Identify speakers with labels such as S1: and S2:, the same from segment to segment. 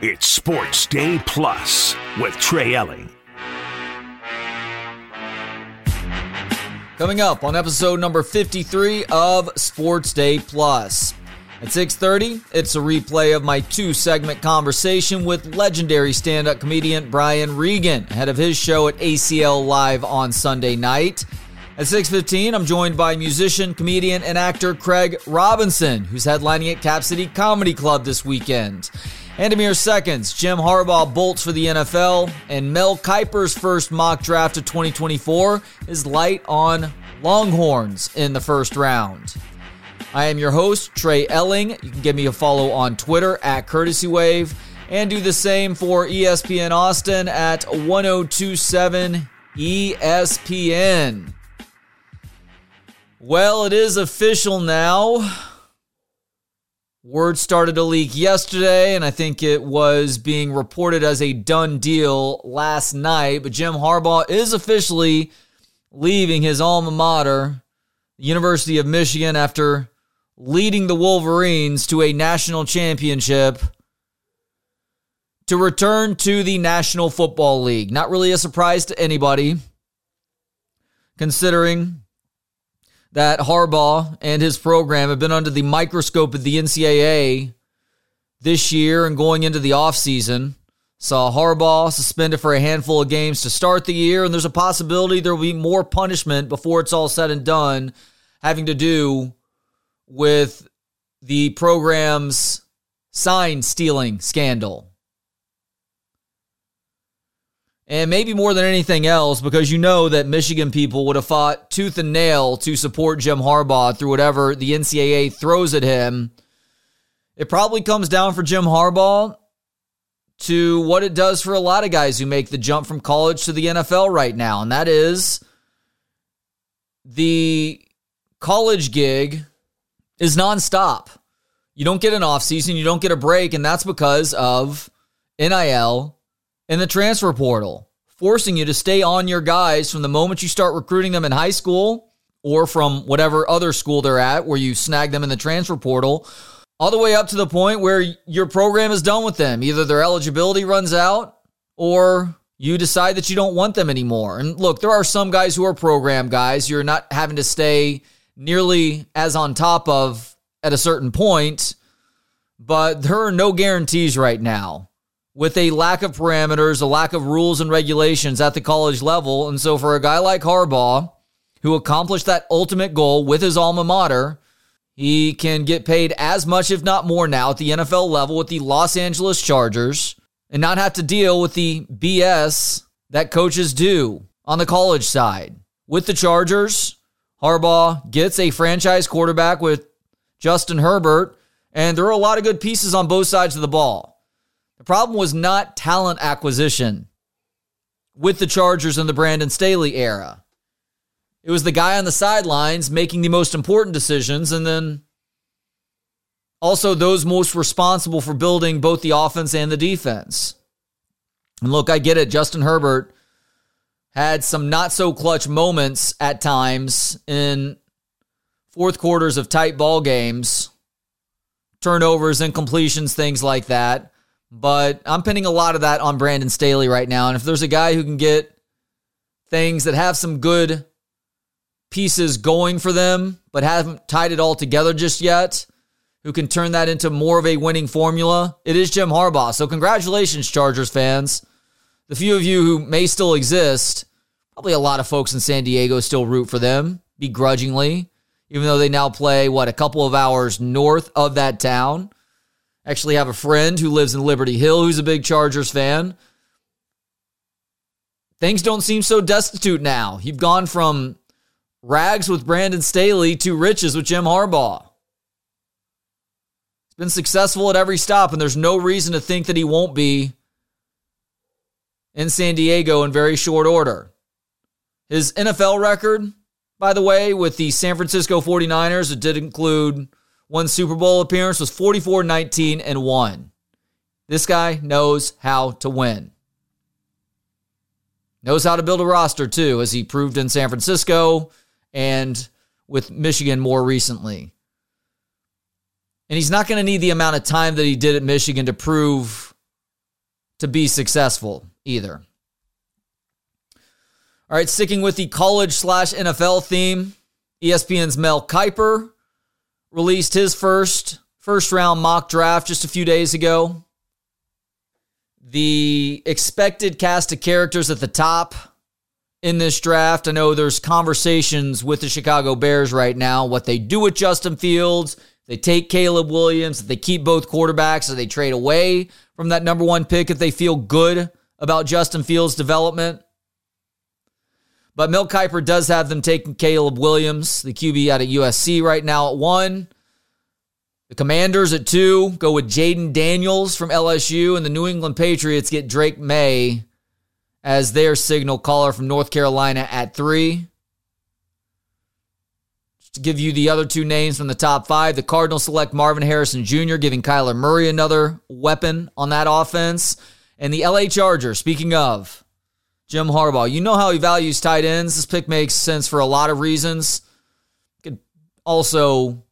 S1: It's Sports Day Plus with Trey Elling.
S2: Coming up on episode number 53 of Sports Day Plus. At 6:30, it's a replay of my two-segment conversation with legendary stand-up comedian Brian Regan ahead of his show at ACL Live on Sunday night. At 6:15, I'm joined by musician, comedian, and actor Craig Robinson, who's headlining at Cap City Comedy Club this weekend. And a mere seconds, Jim Harbaugh bolts for the NFL, and Mel Kiper's first mock draft of 2024 is light on Longhorns in the first round. I am your host, Trey Elling. You can give me a follow on Twitter at Courtesy Wave, and do the same for ESPN Austin at 1027 ESPN. Well, it is official now. Word started to leak yesterday, and I think it was being reported as a done deal last night. But Jim Harbaugh is officially leaving his alma mater, the University of Michigan, after leading the Wolverines to a national championship to return to the National Football League. Not really a surprise to anybody, considering that Harbaugh and his program have been under the microscope of the NCAA this year and going into the offseason. Saw Harbaugh suspended for a handful of games to start the year, and there's a possibility there will be more punishment before it's all said and done having to do with the program's sign stealing scandal. And maybe more than anything else, because you know that Michigan people would have fought tooth and nail to support Jim Harbaugh through whatever the NCAA throws at him. It probably comes down for Jim Harbaugh to what it does for a lot of guys who make the jump from college to the NFL right now, and that is the college gig is nonstop. You don't get an offseason, you don't get a break, and that's because of NIL in the transfer portal, forcing you to stay on your guys from the moment you start recruiting them in high school or from whatever other school they're at where you snag them in the transfer portal, all the way up to the point where your program is done with them. Either their eligibility runs out or you decide that you don't want them anymore. And look, there are some guys who are program guys. You're not having to stay nearly as on top of at a certain point, but there are no guarantees right now with a lack of parameters, a lack of rules and regulations at the college level. And so for a guy like Harbaugh, who accomplished that ultimate goal with his alma mater, he can get paid as much, if not more, now at the NFL level with the Los Angeles Chargers and not have to deal with the BS that coaches do on the college side. With the Chargers, Harbaugh gets a franchise quarterback with Justin Herbert, and there are a lot of good pieces on both sides of the ball. The problem was not talent acquisition with the Chargers in the Brandon Staley era. It was the guy on the sidelines making the most important decisions, and then also those most responsible for building both the offense and the defense. And look, I get it. Justin Herbert had some not so clutch moments at times in fourth quarters of tight ball games, turnovers, incompletions, things like that. But I'm pinning a lot of that on Brandon Staley right now. And if there's a guy who can get things that have some good pieces going for them, but haven't tied it all together just yet, who can turn that into more of a winning formula, it is Jim Harbaugh. So, congratulations, Chargers fans. The few of you who may still exist, probably a lot of folks in San Diego still root for them begrudgingly, even though they now play, what, a couple of hours north of that town. Actually, have a friend who lives in Liberty Hill who's a big Chargers fan. Things don't seem so destitute now. You've gone from rags with Brandon Staley to riches with Jim Harbaugh. He's been successful at every stop, and there's no reason to think that he won't be in San Diego in very short order. His NFL record, by the way, with the San Francisco 49ers, it did include one Super Bowl appearance was 44 19 and 1. This guy knows how to win. Knows how to build a roster too, as he proved in San Francisco and with Michigan more recently. And he's not going to need the amount of time that he did at Michigan to prove to be successful either. All right, sticking with the college slash NFL theme, ESPN's Mel Kiper released his first first round mock draft just a few days ago. The expected cast of characters at the top in this draft. I know there's conversations with the Chicago Bears right now, what they do with Justin Fields. They take Caleb Williams, they keep both quarterbacks, or they trade away from that number one pick if they feel good about Justin Fields' development. But Mel Kiper does have them taking Caleb Williams, the QB out of USC right now at one. The Commanders at two go with Jayden Daniels from LSU, and the New England Patriots get Drake Maye as their signal caller from North Carolina at three. Just to give you the other two names from the top five, the Cardinals select Marvin Harrison Jr., giving Kyler Murray another weapon on that offense. And the LA Chargers, speaking of, Jim Harbaugh. You know how he values tight ends. This pick makes sense for a lot of reasons. Could also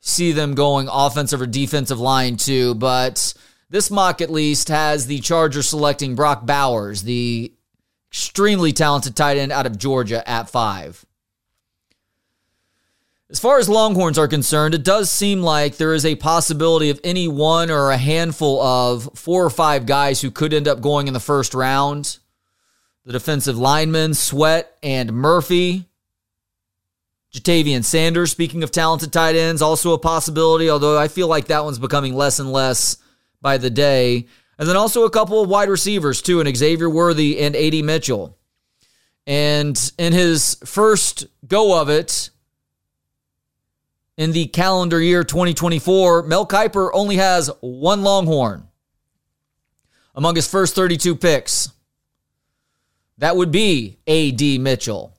S2: see them going offensive or defensive line too, but this mock at least has the Chargers selecting Brock Bowers, the extremely talented tight end out of Georgia at five. As far as Longhorns are concerned, it does seem like there is a possibility of any one or a handful of four or five guys who could end up going in the first round the defensive linemen, Sweat and Murphy. Ja'Tavion Sanders, speaking of talented tight ends, also a possibility, although I feel like that one's becoming less and less by the day. And then also a couple of wide receivers, too, and Xavier Worthy and A.D. Mitchell. And in his first go of it in the calendar year 2024, Mel Kiper only has one Longhorn among his first 32 picks. That would be A.D. Mitchell.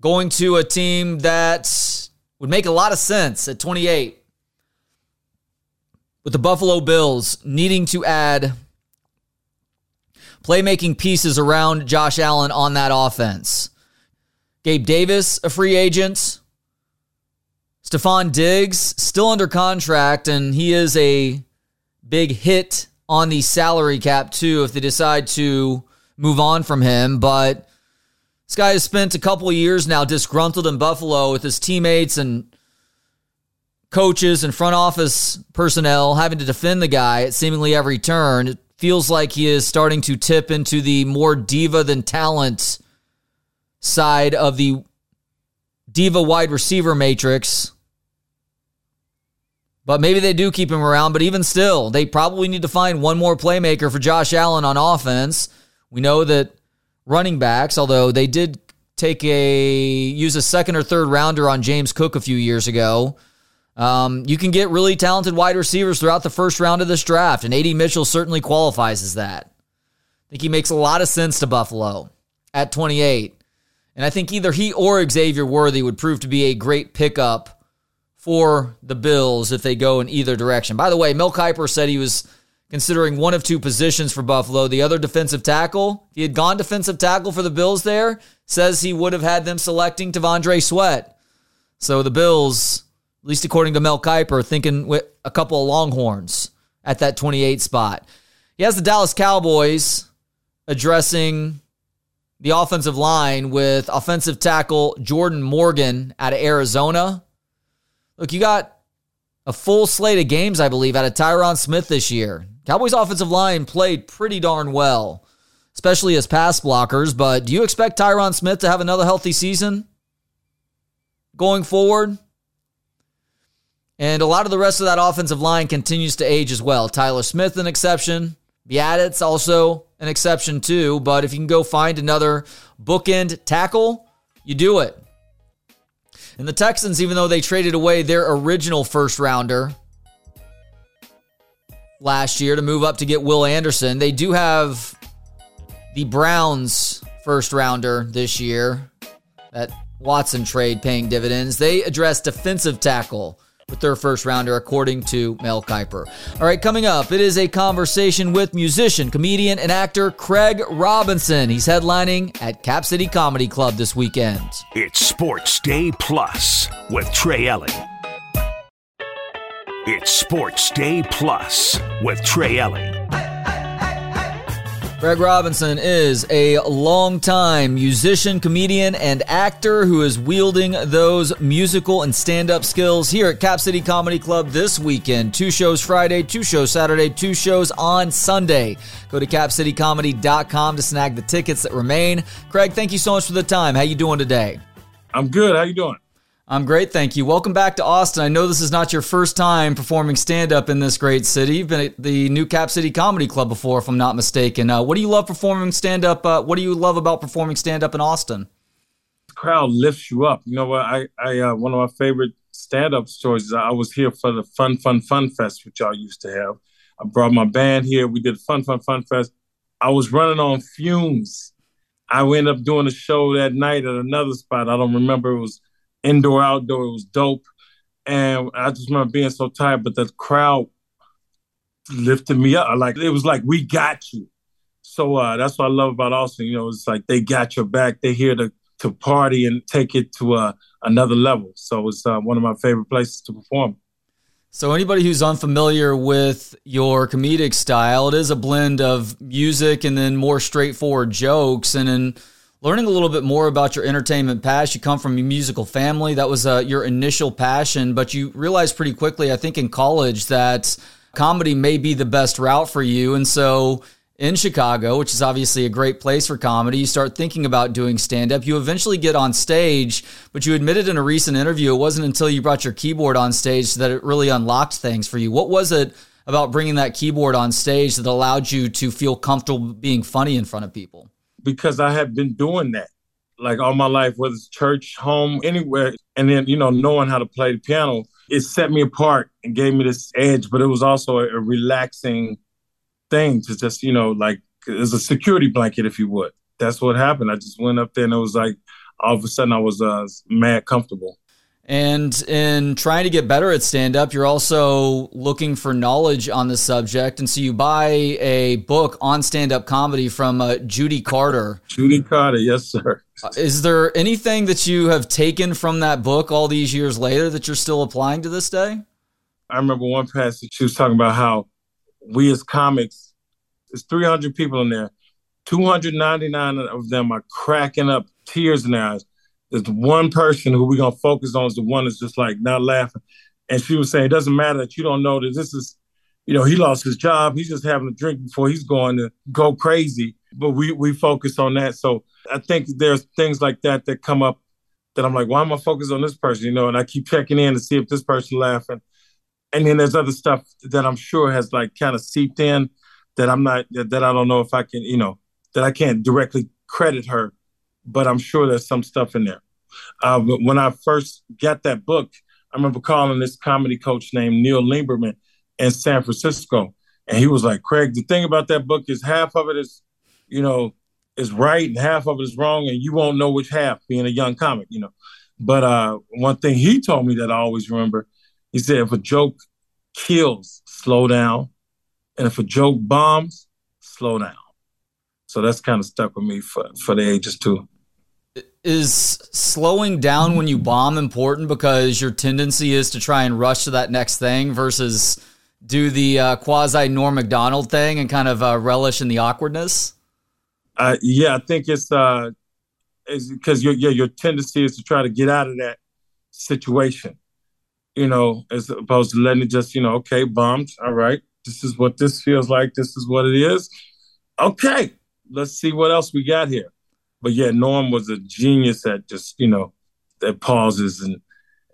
S2: Going to a team that would make a lot of sense at 28. With the Buffalo Bills needing to add playmaking pieces around Josh Allen on that offense. Gabe Davis, a free agent. Stefon Diggs, still under contract, and he is a big hit on the salary cap, too, if they decide to move on from him. But this guy has spent a couple years now disgruntled in Buffalo with his teammates and coaches and front office personnel having to defend the guy at seemingly every turn. It feels like he is starting to tip into the more diva than talent side of the diva wide receiver matrix. But maybe they do keep him around. But even still, they probably need to find one more playmaker for Josh Allen on offense. We know that running backs, although they did take a use a second or third rounder on James Cook a few years ago. Um, you can get really talented wide receivers throughout the first round of this draft, and AD Mitchell certainly qualifies as that. I think he makes a lot of sense to Buffalo at 28. And I think either he or Xavier Worthy would prove to be a great pickup for the Bills if they go in either direction. By the way, Mel Kiper said he was considering one of two positions for Buffalo. The other defensive tackle, if he had gone defensive tackle for the Bills there, says he would have had them selecting T'Vondre Sweat. So the Bills, at least according to Mel Kiper, thinking with a couple of Longhorns at that 28 spot. He has the Dallas Cowboys addressing the offensive line with offensive tackle Jordan Morgan out of Arizona. Look, you got a full slate of games, I believe, out of Tyron Smith this year. Cowboys offensive line played pretty darn well, especially as pass blockers. But do you expect Tyron Smith to have another healthy season going forward? And a lot of the rest of that offensive line continues to age as well. Tyler Smith, an exception. Biadasz also an exception too. But if you can go find another bookend tackle, you do it. And the Texans, even though they traded away their original first rounder last year to move up to get Will Anderson. They do have the Browns first rounder this year. That Watson trade paying dividends. They address defensive tackle with their first rounder, according to Mel Kiper. All right, coming up, it is a conversation with musician, comedian, and actor Craig Robinson. He's headlining at Cap City Comedy Club this weekend.
S1: It's Sports Day Plus with Trey Elling. It's Sports Day Plus with Trey Elling.
S2: Craig Robinson is a longtime musician, comedian, and actor who is wielding those musical and stand up skills here at Cap City Comedy Club this weekend. Two shows Friday, two shows Saturday, two shows on Sunday. Go to capcitycomedy.com to snag the tickets that remain. Craig, thank you so much for the time. How you doing today?
S3: I'm good. How you doing?
S2: I'm great, thank you. Welcome back to Austin. I know this is not your first time performing stand up in this great city. You've been at the New Cap City Comedy Club before, if I'm not mistaken. Uh, what do you love performing stand up? Uh, what do you love about performing stand up in Austin?
S3: The crowd lifts you up. You know what? I, I uh, one of my favorite stand up stories is I was here for the Fun Fun Fun Fest, which y'all used to have. I brought my band here. We did Fun Fun Fun Fest. I was running on fumes. I ended up doing a show that night at another spot. I don't remember. It was indoor, outdoor. It was dope. And I just remember being so tired, but the crowd lifted me up. Like it was like, we got you. So uh, that's what I love about Austin. You know, it's like they got your back. They're here to to party and take it to uh, another level. So it's uh, one of my favorite places to perform.
S2: So anybody who's unfamiliar with your comedic style, it is a blend of music and then more straightforward jokes. And in learning a little bit more about your entertainment past. You come from a musical family. That was uh, your initial passion, but you realized pretty quickly, I think, in college that comedy may be the best route for you. And so in Chicago, which is obviously a great place for comedy, you start thinking about doing stand up. You eventually get on stage, but you admitted in a recent interview it wasn't until you brought your keyboard on stage that it really unlocked things for you. What was it about bringing that keyboard on stage that allowed you to feel comfortable being funny in front of people?
S3: Because I had been doing that like all my life, whether it's church, home, anywhere. And then, you know, knowing how to play the piano, it set me apart and gave me this edge, but it was also a, a relaxing thing to just, you know, like as a security blanket, if you would. That's what happened. I just went up there and it was like all of a sudden I was uh, mad comfortable.
S2: And in trying to get better at stand up, you're also looking for knowledge on the subject. And so you buy a book on stand up comedy from uh, Judy Carter.
S3: Judy Carter, yes, sir.
S2: Uh, is there anything that you have taken from that book all these years later that you're still applying to this day?
S3: I remember one passage she was talking about how we as comics, there's 300 people in there, 299 of them are cracking up tears in their eyes there's one person who we're gonna focus on is the one that's just like not laughing. And she was saying, it doesn't matter that you don't know that this is, you know, he lost his job. He's just having a drink before he's going to go crazy. But we we focus on that. So I think there's things like that that come up that I'm like, why am I focused on this person? You know, and I keep checking in to see if this person laughing. And then there's other stuff that I'm sure has like kind of seeped in that I'm not that, that I don't know if I can, you know, that I can't directly credit her but I'm sure there's some stuff in there. Uh, when I first got that book, I remember calling this comedy coach named Neil Lieberman in San Francisco, and he was like, "Craig, the thing about that book is half of it is, you know, is right and half of it is wrong, and you won't know which half. Being a young comic, you know." But uh, one thing he told me that I always remember, he said, "If a joke kills, slow down, and if a joke bombs, slow down." So that's kind of stuck with me for for the ages too
S2: is slowing down when you bomb important because your tendency is to try and rush to that next thing versus do the uh, quasi Norm Macdonald thing and kind of uh, relish in the awkwardness?
S3: Uh, yeah, I think it's uh, because your yeah your tendency is to try to get out of that situation, you know, as opposed to letting it just you know okay bombed. All right, this is what this feels like. This is what it is. Okay, let's see what else we got here but yeah, Norm was a genius at just you know that pauses and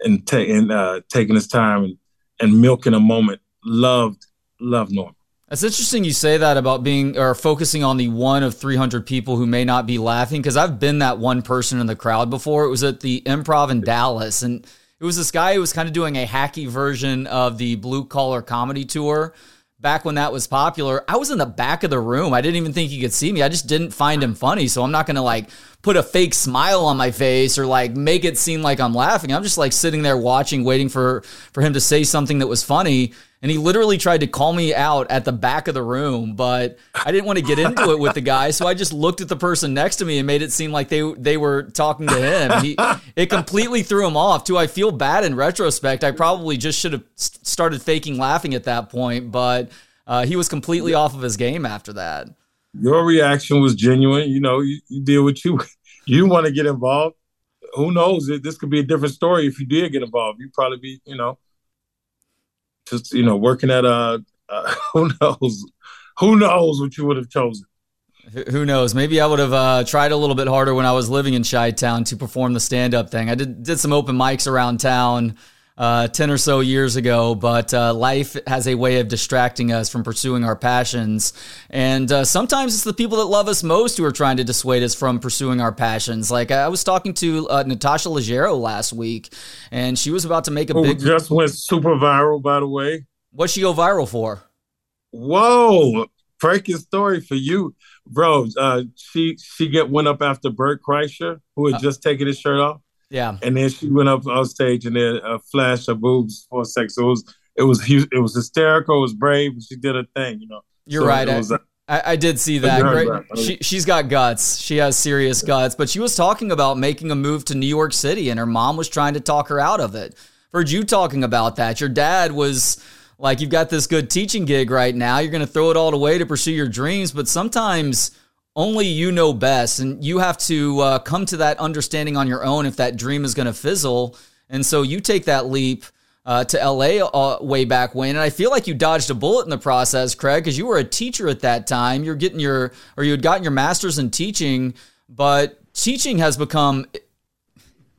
S3: and, ta- and uh, taking his time and, and milking a moment. Loved loved Norm.
S2: It's interesting you say that about being or focusing on the one of 300 people who may not be laughing because I've been that one person in the crowd before. It was at the Improv in Dallas and it was this guy who was kind of doing a hacky version of the blue collar comedy tour back when that was popular, I was in the back of the room. I didn't even think he could see me. I just didn't find him funny. So I'm not going to like put a fake smile on my face or like make it seem like I'm laughing. I'm just like sitting there watching, waiting for for him to say something that was funny. And he literally tried to call me out at the back of the room, but I didn't want to get into it with the guy, so I just looked at the person next to me and made it seem like they they were talking to him. He, it completely threw him off. Too, I feel bad in retrospect. I probably just should have started faking laughing at that point, but uh, he was completely off of his game after that.
S3: Your reaction was genuine. You know, you, you did what you you want to get involved. Who knows? This could be a different story if you did get involved. You'd probably be, you know, just you know working at a. Uh, who knows? Who knows what you would have chosen?
S2: Who knows? Maybe I would have uh, tried a little bit harder when I was living in Chi Town to perform the stand up thing. I did did some open mics around town uh, 10 or so years ago, but uh, life has a way of distracting us from pursuing our passions. And uh, sometimes it's the people that love us most who are trying to dissuade us from pursuing our passions. Like I was talking to uh, Natasha Leggero last week, and she was about to make a
S3: Who
S2: big.
S3: just went super viral, by the way.
S2: What'd she go viral for?
S3: Whoa, breaking story for you, bro. Uh, she she get went up after Bert Kreischer, who had
S2: Uh,
S3: just taken his shirt off.
S2: Yeah.
S3: and then she went up on stage and then a flash of boobs for a sec. So it was it was it was hysterical. It was brave. She did her thing, you know.
S2: You're
S3: So
S2: right. I-
S3: was, uh,
S2: I, I did see that. Great. She, she's got guts. She has serious guts. But she was talking about making a move to New York City, and her mom was trying to talk her out of it. Heard you talking about that. Your dad was like, "You've got this good teaching gig right now. You're going to throw it all away to pursue your dreams." But sometimes only you know best, and you have to uh, come to that understanding on your own if that dream is going to fizzle. And so you take that leap uh, to LA uh, way back when. And I feel like you dodged a bullet in the process, Craig, because you were a teacher at that time. You're getting your, or you had gotten your master's in teaching, but teaching has become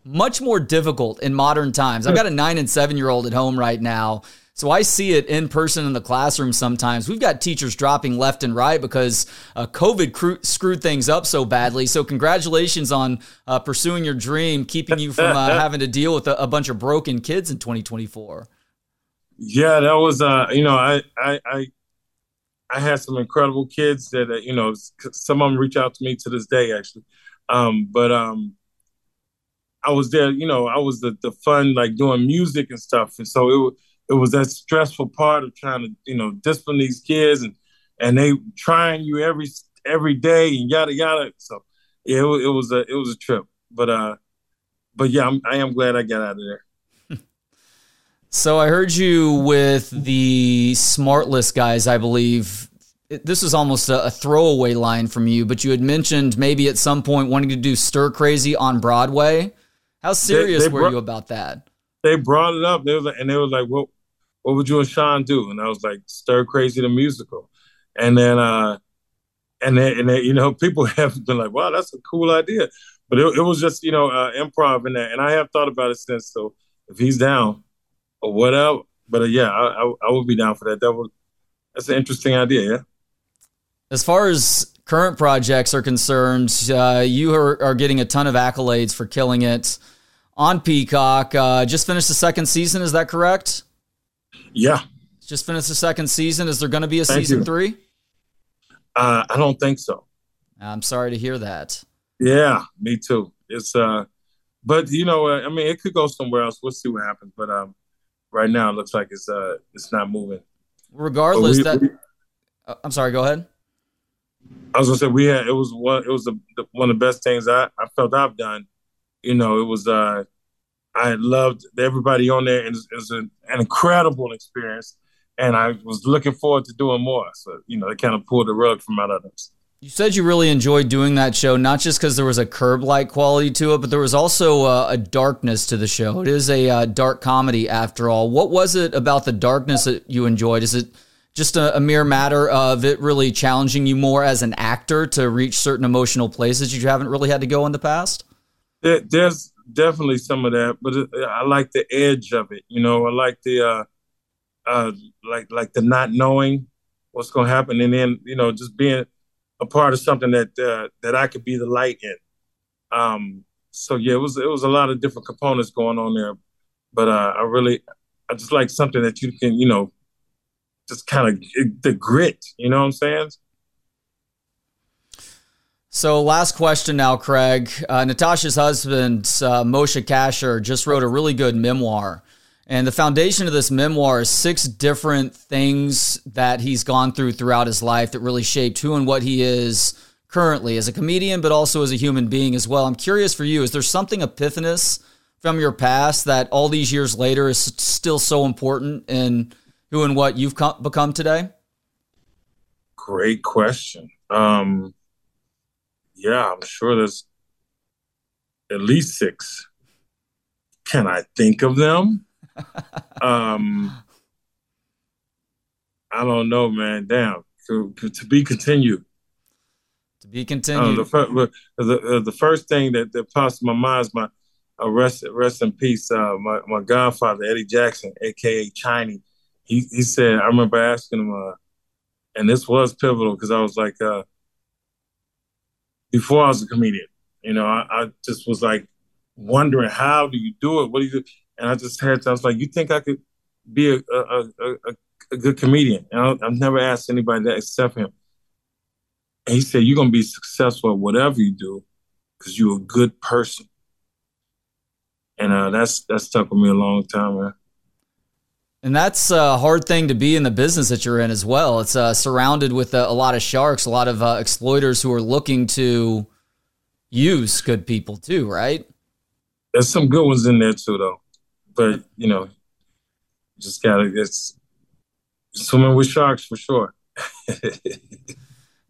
S2: much more difficult in modern times. I've got a nine and seven year old at home right now. So I see it in person in the classroom sometimes. We've got teachers dropping left and right because uh, COVID cru- screwed things up so badly. So congratulations on uh, pursuing your dream, keeping you from uh, having to deal with a, a bunch of broken kids in 2024.
S3: yeah, that was uh, you know, I I I, I had some incredible kids that uh, you know, some of them reach out to me to this day actually. Um, but um, I was there, you know, I was the the fun like doing music and stuff, and so it was it was that stressful part of trying to you know discipline these kids and and they trying you every every day and yada yada. So yeah, it, was- it was a it was a trip, but uh, but yeah, I'm, I am glad I got out of there.
S2: So I heard you with the Smartless guys, I believe. This was almost a, throwaway line from you, but you had mentioned maybe at some point wanting to do Stir Crazy on Broadway. How serious
S3: they
S2: were
S3: brought-
S2: you about that?
S3: They brought it up. They was like, and they was like, "What what would you and Sean do?" And I was like, "Stir Crazy the musical," and then uh, and then and then you know people have been like, "Wow, that's a cool idea," but it, it was just you know uh, improv in that, and I have thought about it since. So if he's down or whatever, but uh, yeah, I, I I would be down for that. That was that's an interesting idea. Yeah.
S2: As far as current projects are concerned, uh, you are, are getting a ton of accolades for killing it on Peacock. Uh, just finished the second season, is that correct?
S3: Yeah,
S2: Just finished the second season. Is there going to be a
S3: Thank
S2: season
S3: you.
S2: three?
S3: uh, I don't think so.
S2: I'm sorry to hear that.
S3: Yeah, me too. It's uh, but you know, I mean, it could go somewhere else. We'll see what happens. But um, right now it looks like it's uh, it's not moving.
S2: Regardless,
S3: we-
S2: that
S3: we-
S2: uh, I'm sorry. Go ahead.
S3: I was gonna say we had it was one it was the, the, one of the best things I, I felt I've done. You know, it was uh I loved everybody on there and it was an, an incredible experience. And I was looking forward to doing more. So, you know, they kind of pulled the rug from out of us.
S2: You said you really enjoyed doing that show, not just because there was a curb-like quality to it, but there was also uh, a darkness to the show. It is a uh, dark comedy, after all. What was it about the darkness that you enjoyed? Is it just a, a mere matter of it really challenging you more as an actor to reach certain emotional places you haven't really had to go in the past?
S3: There, there's definitely some of that, but I like the edge of it. You know, I like the uh, uh, like like the not knowing what's going to happen, and then you know just being a part of something that uh, that I could be the light in. Um, so yeah, it was it was a lot of different components going on there, but uh, I really I just like something that you can you know just kind of the grit. You know what I'm saying?
S2: So, last question now, Craig. Uh, Natasha's husband, uh, Moshe Kasher, just wrote a really good memoir. And the foundation of this memoir is six different things that he's gone through throughout his life that really shaped who and what he is currently as a comedian, but also as a human being as well. I'm curious for you, is there something epiphanous from your past that all these years later is still so important in who and what you've become today?
S3: Great question. Um, yeah, I'm sure there's at least six. Can I think of them? um, I don't know, man. Damn, to, to be continued.
S2: To be continued.
S3: Uh, the, first, the, uh, the first thing that, that pops in my mind is my uh, rest rest in peace. Uh, my my godfather Eddie Jackson, aka Chiney. He he said I remember asking him, uh, and this was pivotal because I was like, uh, before I was a comedian, you know, I, I, just was like wondering how do you do it? What do you do? And I just had I was like, you think I could be a a, a, a good comedian? And I, I've never asked anybody that except him. And he said, You're going to be successful at whatever you do because you're a good person. And uh, that's that stuck with me a long time, man.
S2: And that's a hard thing to be in the business that you're in as well. It's uh, surrounded with a, a, lot of sharks, a lot of uh, exploiters who are looking to use good people too, right?
S3: There's some good ones in there too, though. But you know, just gotta it's swimming with sharks for sure.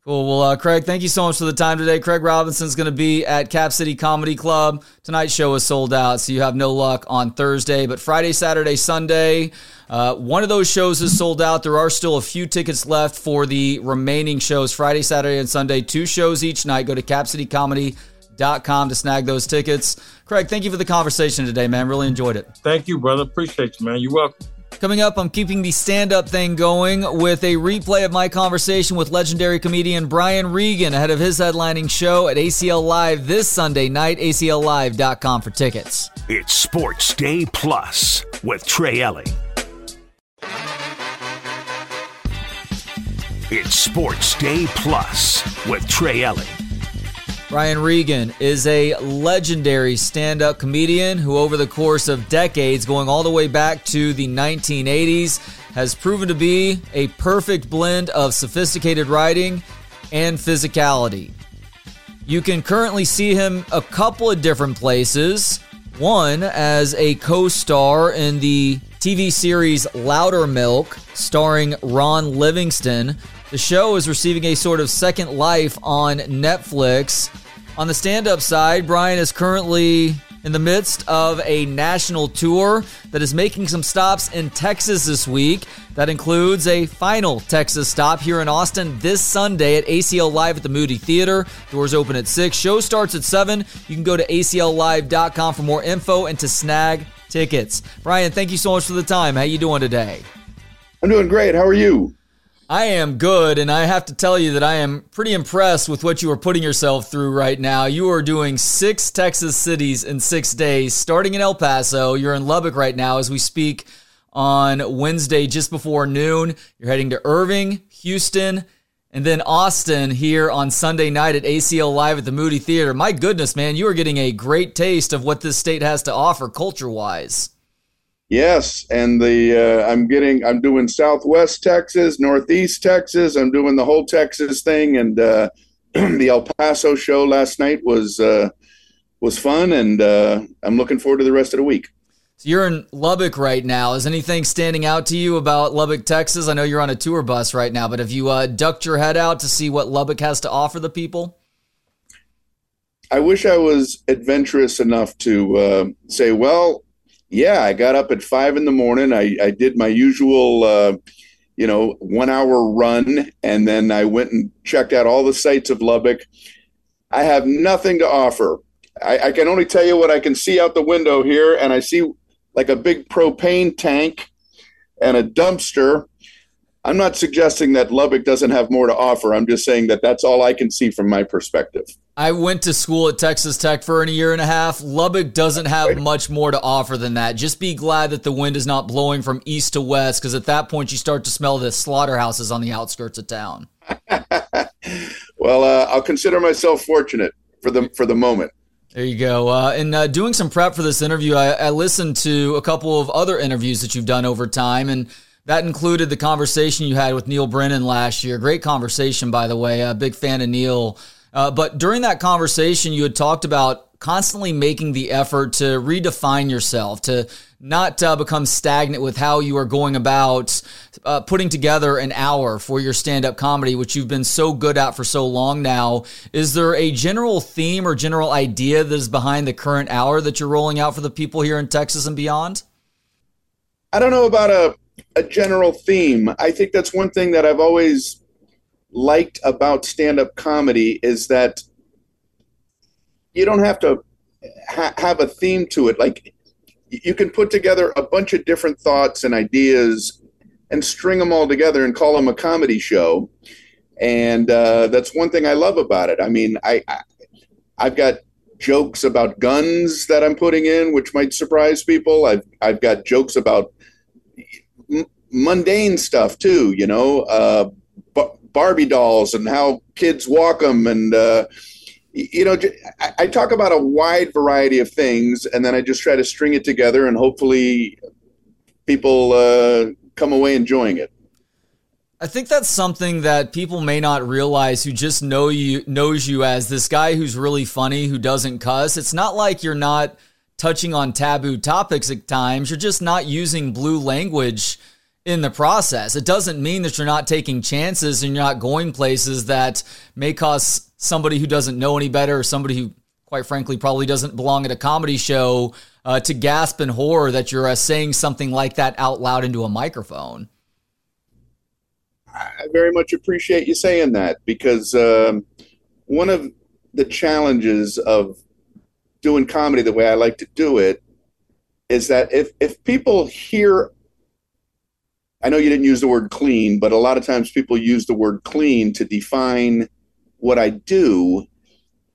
S2: Cool. Well, uh, Craig, thank you so much for the time today. Craig Robinson's going to be at Cap City Comedy Club. Tonight's show is sold out, so you have no luck on Thursday. But Friday, Saturday, Sunday, uh, one of those shows is sold out. There are still a few tickets left for the remaining shows Friday, Saturday, and Sunday. Two shows each night. Go to capcitycomedy.com to snag those tickets. Craig, thank you for the conversation today, man. Really enjoyed it.
S3: Thank you, brother. Appreciate you, man. You're welcome.
S2: Coming up, I'm keeping the stand up thing going with a replay of my conversation with legendary comedian Brian Regan ahead of his headlining show at ACL Live this Sunday night. ACLLive.com for tickets.
S1: It's Sports Day Plus with Trey Elling. It's Sports Day Plus with Trey Elling.
S2: Brian Regan is a legendary stand up comedian who, over the course of decades, going all the way back to the 1980s, has proven to be a perfect blend of sophisticated writing and physicality. You can currently see him a couple of different places. One as a co star in the TV series Loudermilk, starring Ron Livingston. The show is receiving a sort of second life on Netflix on the stand up side, Brian is currently in the midst of a national tour that is making some stops in Texas this week. That includes a final Texas stop here in Austin this Sunday at ACL Live at the Moody Theater. Doors open at 6. Show starts at 7. You can go to acllive.com for more info and to snag tickets. Brian, thank you so much for the time. How are you doing today?
S4: I'm doing great. How are you?
S2: I am good, and I have to tell you that I am pretty impressed with what you are putting yourself through right now. You are doing six Texas cities in six days, starting in El Paso. You're in Lubbock right now as we speak on Wednesday just before noon. You're heading to Irving, Houston, and then Austin here on Sunday night at ACL Live at the Moody Theater. My goodness, man, you are getting a great taste of what this state has to offer culture wise.
S4: Yes, and the uh, I'm getting I'm doing Southwest Texas, Northeast Texas. I'm doing the whole Texas thing, and uh, the El Paso show last night was uh, was fun, and uh, I'm looking forward to the rest of the week.
S2: So you're in Lubbock right now. Is anything standing out to you about Lubbock, Texas? I know you're on a tour bus right now, but have you uh, ducked your head out to see what Lubbock has to offer the people?
S4: I wish I was adventurous enough to uh, say, well, yeah, I got up at five in the morning. I, I did my usual, uh, you know, one hour run, and then I went and checked out all the sites of Lubbock. I have nothing to offer. I, I can only tell you what I can see out the window here, and I see like a big propane tank and a dumpster. I'm not suggesting that Lubbock doesn't have more to offer. I'm just saying that that's all I can see from my perspective.
S2: I went to school at Texas Tech for a year and a half. Lubbock doesn't have much more to offer than that. Just be glad that the wind is not blowing from east to west, because at that point you start to smell the slaughterhouses on the outskirts of town.
S4: well, uh, I'll consider myself fortunate for the for the moment.
S2: There you go. Uh, and uh, doing some prep for this interview, I, I listened to a couple of other interviews that you've done over time, and that included the conversation you had with Neal Brennan last year. Great conversation, by the way. A big fan of Neil. Uh, but during that conversation, you had talked about constantly making the effort to redefine yourself, to not uh, become stagnant with how you are going about uh, putting together an hour for your stand up comedy, which you've been so good at for so long now. Is there a general theme or general idea that is behind the current hour that you're rolling out for the people here in Texas and beyond?
S4: I don't know about a, a general theme. I think that's one thing that I've always liked about stand up comedy is that you don't have to ha- have a theme to it. Like you can put together a bunch of different thoughts and ideas and string them all together and call them a comedy show. And uh, that's one thing I love about it. I mean, I, I I've got jokes about guns that I'm putting in, which might surprise people. I've I've got jokes about mundane stuff too. You know, uh, Barbie dolls and how kids walk them, and uh, you know, I, I talk about a wide variety of things, and then I just try to string it together, and hopefully, people uh, come away enjoying it.
S2: I think that's something that people may not realize who just know you knows you as this guy who's really funny who doesn't cuss. It's not like you're not touching on taboo topics at times. You're just not using blue language in the process. It doesn't mean that you're not taking chances and you're not going places that may cause somebody who doesn't know any better or somebody who, quite frankly, probably doesn't belong at a comedy show uh, to gasp in horror that you're uh, saying something like that out loud into a microphone.
S4: I very much appreciate you saying that because um, one of the challenges of doing comedy the way I like to do it is that if if people hear I know you didn't use the word clean, but a lot of times people use the word clean to define what I do.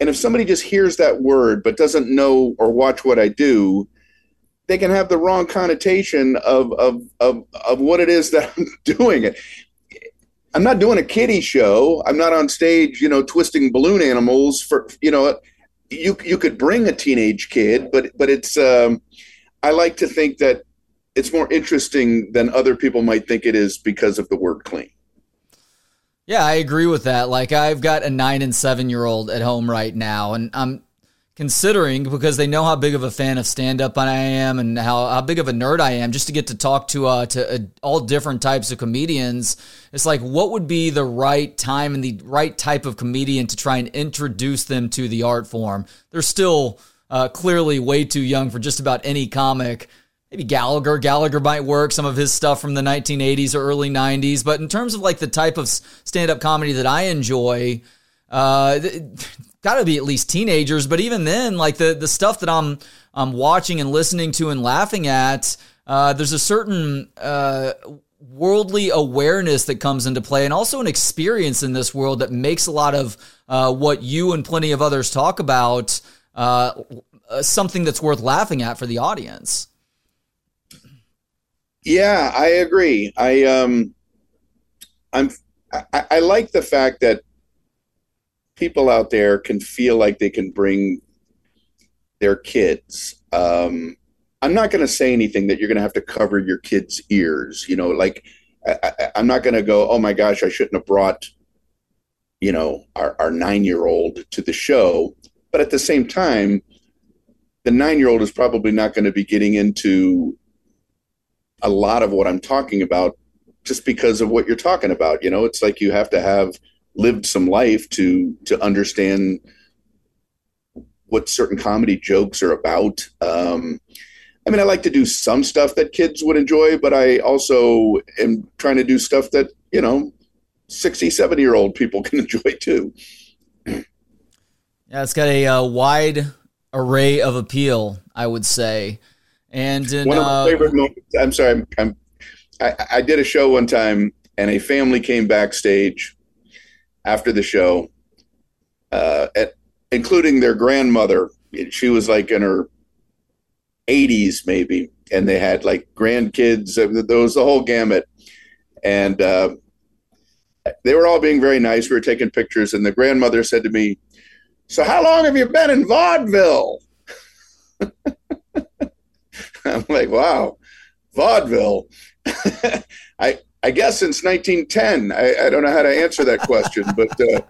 S4: And if somebody just hears that word but doesn't know or watch what I do, they can have the wrong connotation of of of, of what it is that I'm doing. It. I'm not doing a kiddie show. I'm not on stage, you know, twisting balloon animals for you know. You you could bring a teenage kid, but but it's. Um, I like to think that it's more interesting than other people might think it is because of the word clean.
S2: Yeah, I agree with that. Like I've got a 9 and 7 year old at home right now and I'm considering because they know how big of a fan of stand up I am and how, how big of a nerd I am just to get to talk to uh to uh, all different types of comedians. It's like what would be the right time and the right type of comedian to try and introduce them to the art form. They're still uh, clearly way too young for just about any comic maybe Gallagher. Gallagher might work some of his stuff from the 1980s or early 90s. But in terms of like the type of stand up comedy that I enjoy, uh, got to be at least teenagers. But even then, like the the stuff that I'm I'm watching and listening to and laughing at, uh, there's a certain uh, worldly awareness that comes into play, and also an experience in this world that makes a lot of uh, what you and plenty of others talk about. Uh, something that's worth laughing at for the audience.
S4: Yeah, I agree. I um, I'm I, I like the fact that people out there can feel like they can bring their kids. Um, I'm not going to say anything that you're going to have to cover your kids' ears. You know, like I, am not going to go, oh my gosh, I shouldn't have brought, you know, our, our nine year old to the show. But at the same time, the nine year old is probably not going to be getting into a lot of what I'm talking about just because of what you're talking about. You know, it's like you have to have lived some life to to understand what certain comedy jokes are about. Um, I mean, I like to do some stuff that kids would enjoy, but I also am trying to do stuff that, you know, 60, 70 year old people can enjoy too.
S2: Yeah, it's got a uh, wide array of appeal, I would say. And in,
S4: one of my uh, favorite moments. I'm sorry. I'm, I'm I, I did a show one time, and a family came backstage after the show, uh, at, including their grandmother. She was like in her 80s, maybe, and they had like grandkids. There was the whole gamut, and uh, they were all being very nice. We were taking pictures, and the grandmother said to me, "So, how long have you been in vaudeville?" I'm like, wow, vaudeville. I I guess since 1910. I, I don't know how to answer that question, but uh,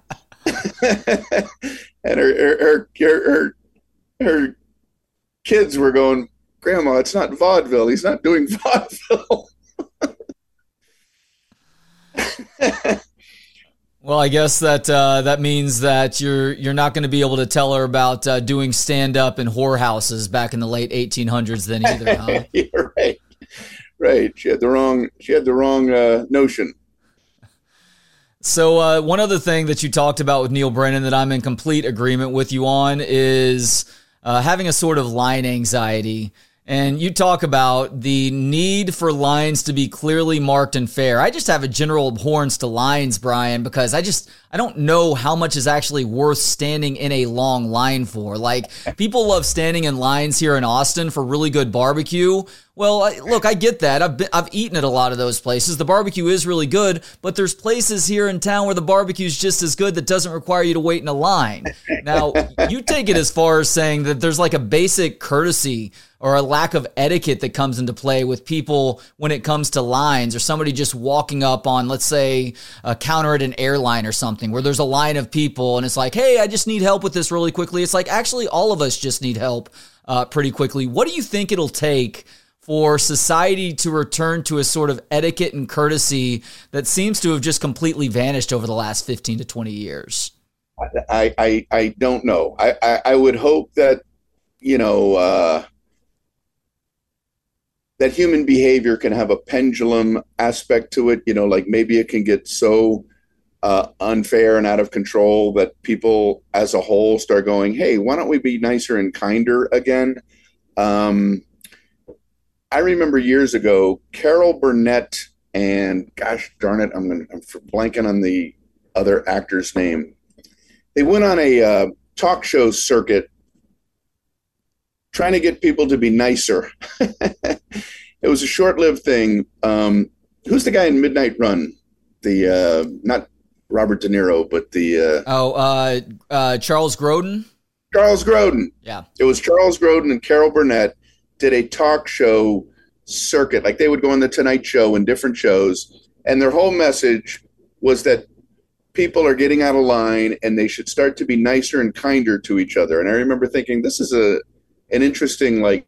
S4: and her her, her her her kids were going, Grandma, it's not vaudeville. He's not doing vaudeville.
S2: Well, I guess that uh, that means that you're you're not going to be able to tell her about uh, doing stand up in whorehouses back in the late 1800s then either. Huh?
S4: You're right, right. She had the wrong she had the wrong uh, notion.
S2: So uh, one other thing that you talked about with Neal Brennan that I'm in complete agreement with you on is uh, having a sort of line anxiety. And you talk about the need for lines to be clearly marked and fair. I just have a general abhorrence to lines, Brian, because I just I don't know how much is actually worth standing in a long line for. Like people love standing in lines here in Austin for really good barbecue. Well, I, look, I get that. I've been, I've eaten at a lot of those places. The barbecue is really good, but there's places here in town where the barbecue is just as good that doesn't require you to wait in a line. Now, you take it as far as saying that there's like a basic courtesy or a lack of etiquette that comes into play with people when it comes to lines or somebody just walking up on, let's say, a counter at an airline or something where there's a line of people and it's like, hey, I just need help with this really quickly. It's like, actually, all of us just need help uh, pretty quickly. What do you think it'll take? For society to return to a sort of etiquette and courtesy that seems to have just completely vanished over the last 15 to 20 years?
S4: I, I, I don't know. I, I, I would hope that, you know, uh, that human behavior can have a pendulum aspect to it. You know, like maybe it can get so uh, unfair and out of control that people as a whole start going, hey, why don't we be nicer and kinder again? Um, I remember years ago, Carol Burnett and gosh darn it, I'm, gonna, I'm blanking on the other actor's name. They went on a uh, talk show circuit trying to get people to be nicer. it was a short-lived thing. Um, who's the guy in Midnight Run? The uh, not Robert De Niro, but the
S2: uh, oh uh, uh, Charles Grodin.
S4: Charles Grodin.
S2: Yeah,
S4: it was Charles Grodin and Carol Burnett did a talk show circuit. Like they would go on the Tonight Show and different shows, and their whole message was that people are getting out of line and they should start to be nicer and kinder to each other. And I remember thinking, this is a an interesting like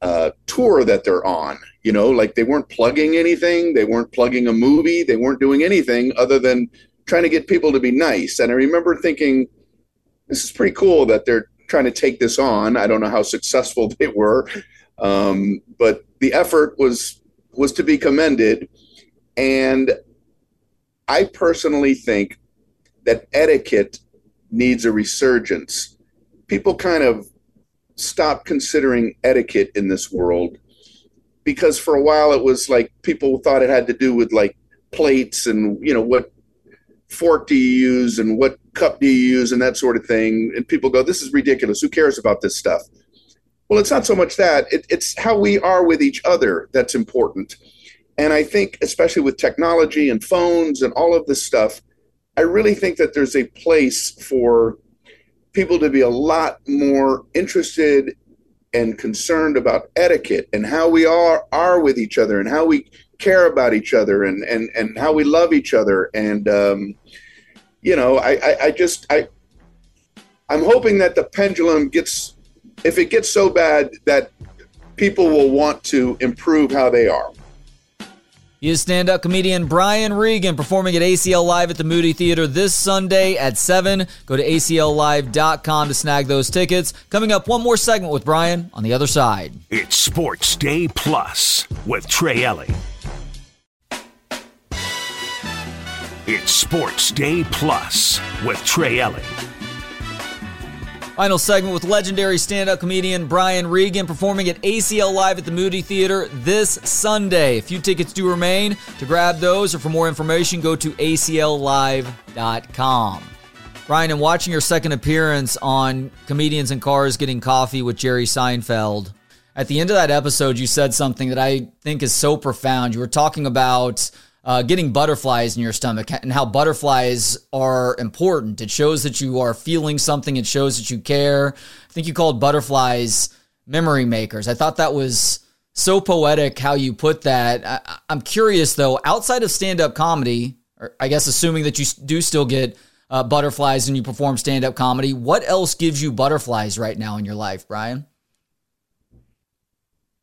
S4: uh, tour that they're on. You know, like they weren't plugging anything, they weren't plugging a movie, they weren't doing anything other than trying to get people to be nice. And I remember thinking, this is pretty cool that they're trying to take this on. I don't know how successful they were, um, but the effort was was to be commended. And I personally think that etiquette needs a resurgence. People kind of stop considering etiquette in this world because for a while it was like people thought it had to do with like plates and you know what fork do you use and what cup do you use and that sort of thing. And people go this is ridiculous. Who cares about this stuff? Well it's not so much that. It, it's how we are with each other that's important. And i think especially with technology and phones and all of this stuff i really think that there's a place for people to be a lot more interested and concerned about etiquette and how we are are with each other and how we care about each other and and and how we love each other and um, you know I, I I just I I'm hoping that the pendulum gets if it gets so bad that people will want to improve how they are.
S2: He is stand up comedian Brian Regan performing at ACL Live at the Moody Theater this Sunday at 7. Go to acllive.com to snag those tickets. Coming up, one more segment with Brian on the other side.
S1: It's Sports Day Plus with Trey Elling. It's Sports Day Plus with Trey Elling.
S2: Final segment with legendary stand up comedian Brian Regan performing at ACL Live at the Moody Theater this Sunday. A few tickets do remain. To grab those or for more information, go to acllive.com. Brian, in watching your second appearance on Comedians in Cars Getting Coffee with Jerry Seinfeld, at the end of that episode, you said something that I think is so profound. You were talking about uh, getting butterflies in your stomach and how butterflies are important. It shows that you are feeling something, it shows that you care. I think you called butterflies memory makers. I thought that was so poetic how you put that. I, am curious though, outside of stand up comedy, I guess assuming that you do still get uh, butterflies and you perform stand up comedy, what else gives you butterflies right now in your life, Brian?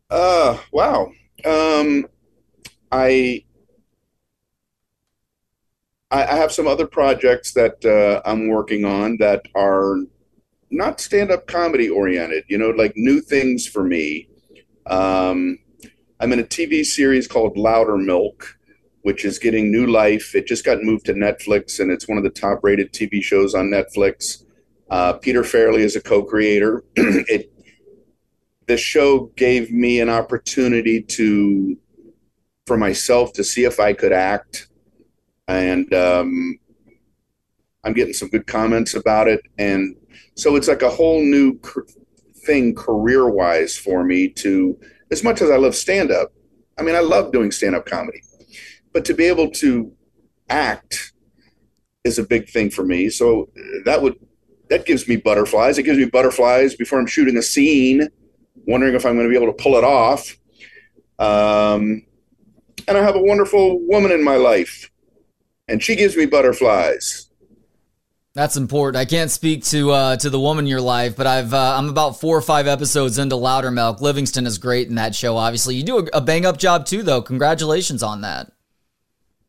S4: Uh, wow. Um, I I, I have some other projects that uh, I'm working on that are not stand-up comedy oriented. You know, like new things for me. Um, I'm in a TV series called Loudermilk, which is getting new life. It just got moved to Netflix, and it's one of the top-rated TV shows on Netflix. Uh, Peter Farrelly is a co-creator. it the show gave me an opportunity to for myself to see if I could act, and um, I'm getting some good comments about it, and so it's like a whole new thing career wise for me to as much as I love stand up. I mean, I love doing stand up comedy, but to be able to act is a big thing for me. So that would that gives me butterflies. It gives me butterflies before I'm shooting a scene, wondering if I'm going to be able to pull it off. Um, and I have a wonderful woman in my life, and she gives me butterflies.
S2: That's important. I can't speak to uh, to the woman in your life, but I've uh, I'm about four or five episodes into Loudermilk. Livingston is great in that show. Obviously, you do a, a bang up job too, though. Congratulations on that.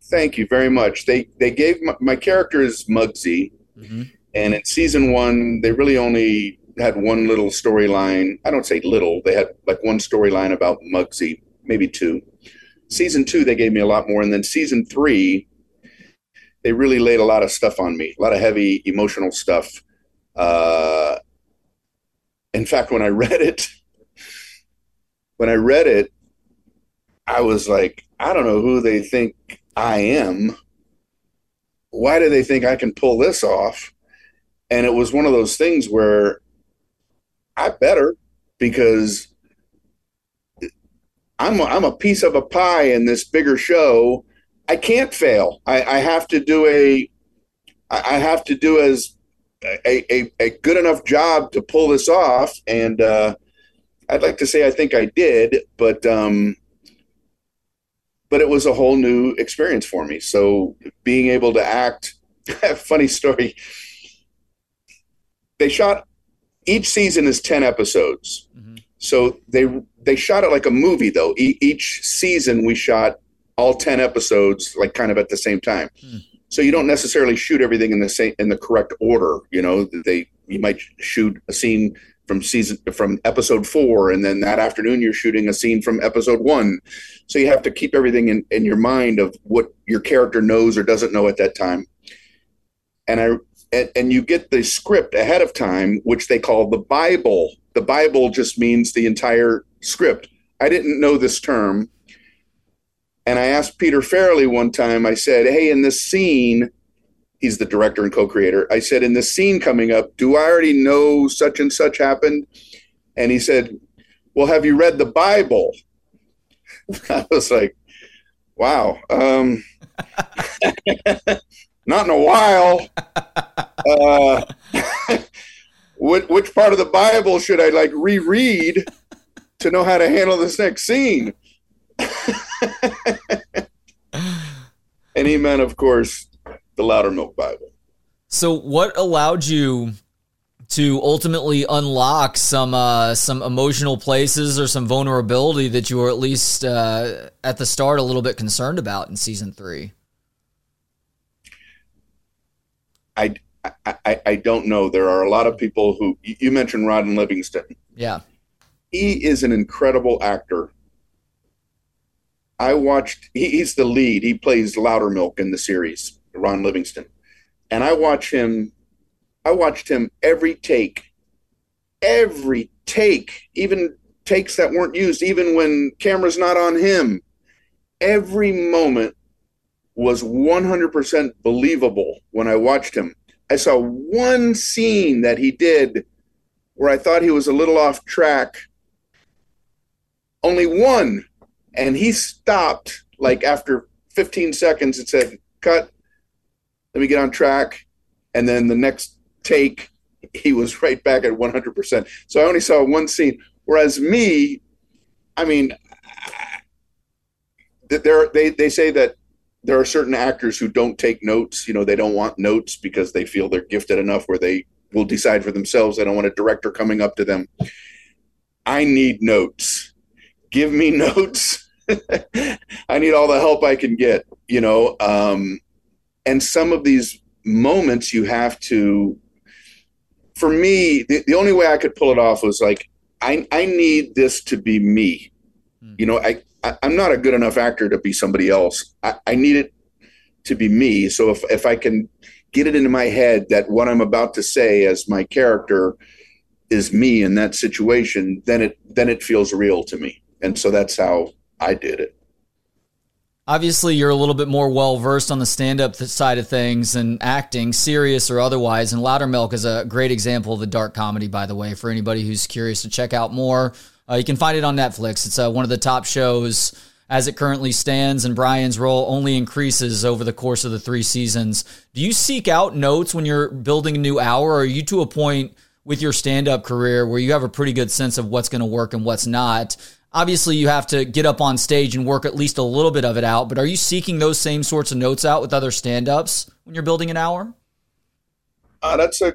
S4: Thank you very much. They they gave my, my character is Muggsy, mm-hmm. and in season one they really only had one little storyline. I don't say little. They had like one storyline about Muggsy, maybe two. Season two they gave me a lot more, and then season three they really laid a lot of stuff on me, a lot of heavy emotional stuff. Uh, in fact, when I read it, when I read it, I was like, I don't know who they think I am. Why do they think I can pull this off? And it was one of those things where I better because I'm a, I'm a piece of a pie in this bigger show I can't fail. I, I have to do a I have to do as a, a, a good enough job to pull this off. And uh, I'd like to say I think I did, but um, but it was a whole new experience for me. So being able to act, funny story. They shot each season is ten episodes, mm-hmm. so they they shot it like a movie though. E- each season we shot all 10 episodes like kind of at the same time. Hmm. So you don't necessarily shoot everything in the same in the correct order, you know, they you might shoot a scene from season from episode 4 and then that afternoon you're shooting a scene from episode 1. So you have to keep everything in in your mind of what your character knows or doesn't know at that time. And I and, and you get the script ahead of time which they call the Bible. The Bible just means the entire script. I didn't know this term and I asked Peter Farrelly one time, I said, Hey, in this scene, he's the director and co creator. I said, In this scene coming up, do I already know such and such happened? And he said, Well, have you read the Bible? I was like, Wow. Um, not in a while. Uh, which, which part of the Bible should I like reread to know how to handle this next scene? and he meant, of course, the Loudermilk Bible.
S2: So, what allowed you to ultimately unlock some uh, some emotional places or some vulnerability that you were at least uh, at the start a little bit concerned about in season three?
S4: I, I, I don't know. There are a lot of people who you mentioned Ron Livingston.
S2: Yeah,
S4: he is an incredible actor I watched. He, he's the lead. He plays Loudermilk in the series, Ron Livingston, and I watch him. I watched him every take, every take, even takes that weren't used, even when camera's not on him. Every moment was 100% believable when I watched him. I saw one scene that he did where I thought he was a little off track. Only one and he stopped like after 15 seconds and said, "Cut. Let me get on track." And then the next take, he was right back at 100%. So I only saw one scene. Whereas me, I mean, there they they say that there are certain actors who don't take notes. You know, they don't want notes because they feel they're gifted enough where they will decide for themselves. They don't want a director coming up to them. I need notes. Give me notes I need all the help I can get, you know. Um, and some of these moments you have to for me the, the only way i could pull it off was like i i need this to be me mm. you know I, I am not a good enough actor to be somebody else I, I need it to be me so if if i can get it into my head that what i'm about to say as my character is me in that situation then it then it feels real to me and so that's how i did it
S2: Obviously, you're a little bit more well versed on the stand up side of things and acting, serious or otherwise. And Loudermilk is a great example of the dark comedy, by the way, for anybody who's curious to check out more. Uh, you can find it on Netflix. It's uh, one of the top shows as it currently stands, and Brian's role only increases over the course of the three seasons. Do you seek out notes when you're building a new hour, or are you to a point with your stand up career where you have a pretty good sense of what's going to work and what's not? Obviously you have to get up on stage and work at least a little bit of it out but are you seeking those same sorts of notes out with other stand-ups when you're building an hour?
S4: Uh, that's a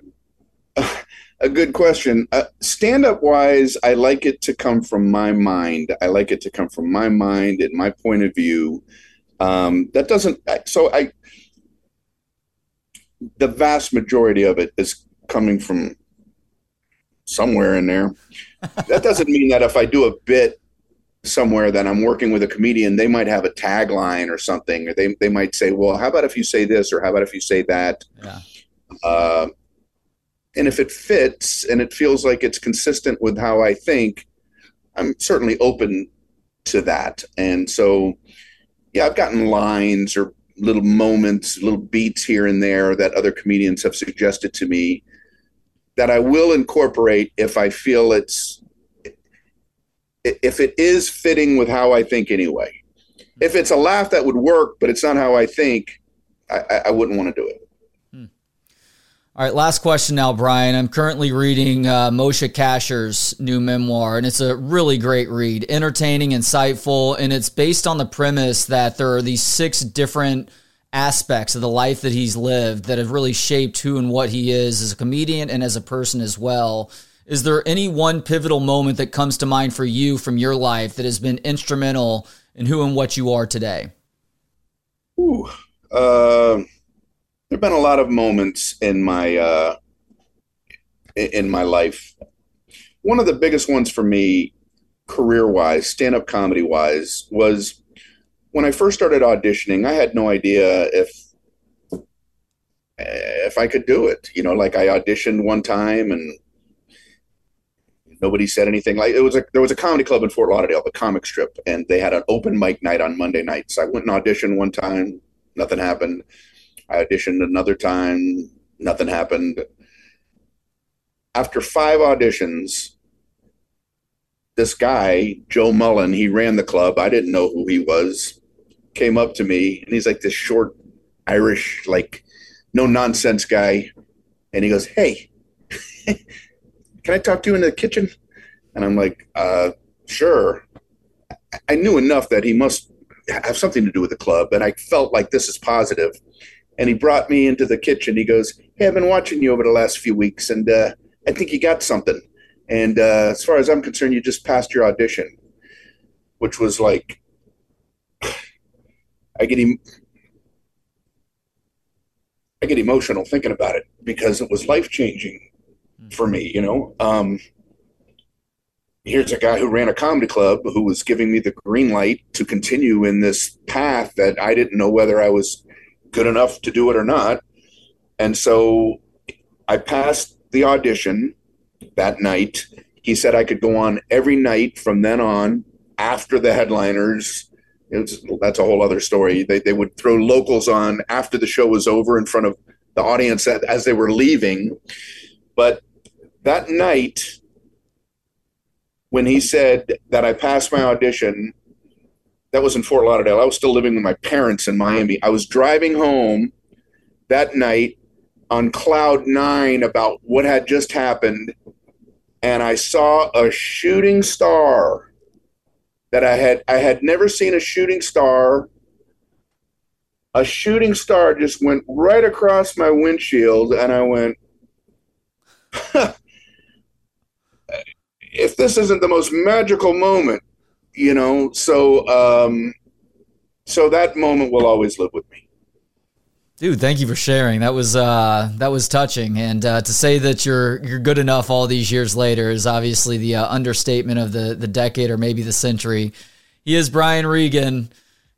S4: a good question. Uh, stand-up wise i like it to come from my mind. I like it to come from my mind and my point of view. Um, that doesn't so i the vast majority of it is coming from somewhere in there. That doesn't mean that if i do a bit somewhere that I'm working with a comedian, they might have a tagline or something, or they, they might say, well, how about if you say this, or how about if you say that? Yeah. Uh, and if it fits and it feels like it's consistent with how I think, I'm certainly open to that. And so, yeah, I've gotten lines or little moments, little beats here and there that other comedians have suggested to me that I will incorporate if I feel it's if it is fitting with how I think anyway. If it's a laugh that would work, but it's not how I think, I, I wouldn't want to do it.
S2: Hmm. All right, last question now, Brian. I'm currently reading uh, Moshe Kasher's new memoir, and it's a really great read, entertaining, insightful, and it's based on the premise that there are these six different aspects of the life that he's lived that have really shaped who and what he is as a comedian and as a person as well. Is there any one pivotal moment that comes to mind for you from your life that has been instrumental in who and what you are today?
S4: Ooh, uh, there've been a lot of moments in my uh, in my life. One of the biggest ones for me, career wise, stand up comedy wise, was when I first started auditioning. I had no idea if if I could do it. You know, like I auditioned one time and Nobody said anything. Like it was a there was a comedy club in Fort Lauderdale, the Comic Strip, and they had an open mic night on Monday nights. I went and auditioned one time, nothing happened. I auditioned another time, nothing happened. After five auditions, this guy, Joe Mullen, he ran the club. I didn't know who he was. Came up to me and he's like this short Irish, like no nonsense guy. And he goes, Hey, can I talk to you in the kitchen? And I'm like, uh, sure. I knew enough that he must have something to do with the club, and I felt like this is positive. And he brought me into the kitchen. He goes, "Hey, I've been watching you over the last few weeks, and uh, I think you got something. And uh, as far as I'm concerned, you just passed your audition." Which was like, I get him. I get emotional thinking about it because it was life changing for me, you know. Um, here's a guy who ran a comedy club who was giving me the green light to continue in this path that I didn't know whether I was good enough to do it or not. And so I passed the audition that night. He said I could go on every night from then on after the headliners. Was, that's a whole other story. They, they would throw locals on after the show was over in front of the audience as they were leaving. But that night, when he said that I passed my audition, that was in Fort Lauderdale. I was still living with my parents in Miami. I was driving home that night on cloud nine about what had just happened, and I saw a shooting star that I had I had never seen a shooting star. A shooting star just went right across my windshield, and I went, if this isn't the most magical moment, you know, so um, so that moment will always live with me.
S2: Dude, thank you for sharing. That was uh, that was touching, and uh, to say that you're you're good enough all these years later is obviously the uh, understatement of the the decade or maybe the century. He is Brian Regan.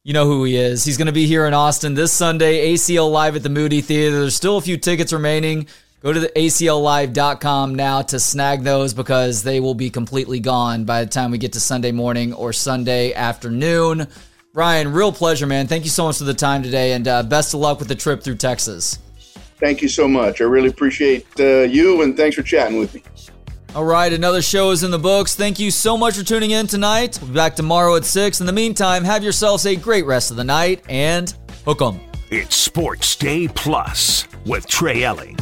S2: You know who he is. He's going to be here in Austin this Sunday, ACL Live at the Moody Theater. There's still a few tickets remaining. Go to the acllive.com now to snag those because they will be completely gone by the time we get to Sunday morning or Sunday afternoon. Brian, real pleasure, man. Thank you so much for the time today, and uh, best of luck with the trip through Texas.
S4: Thank you so much. I really appreciate uh, you, and thanks for chatting with me.
S2: All right, another show is in the books. Thank you so much for tuning in tonight. We'll be back tomorrow at 6. In the meantime, have yourselves a great rest of the night and hook 'em.
S1: It's Sports Day Plus with Trey Elling.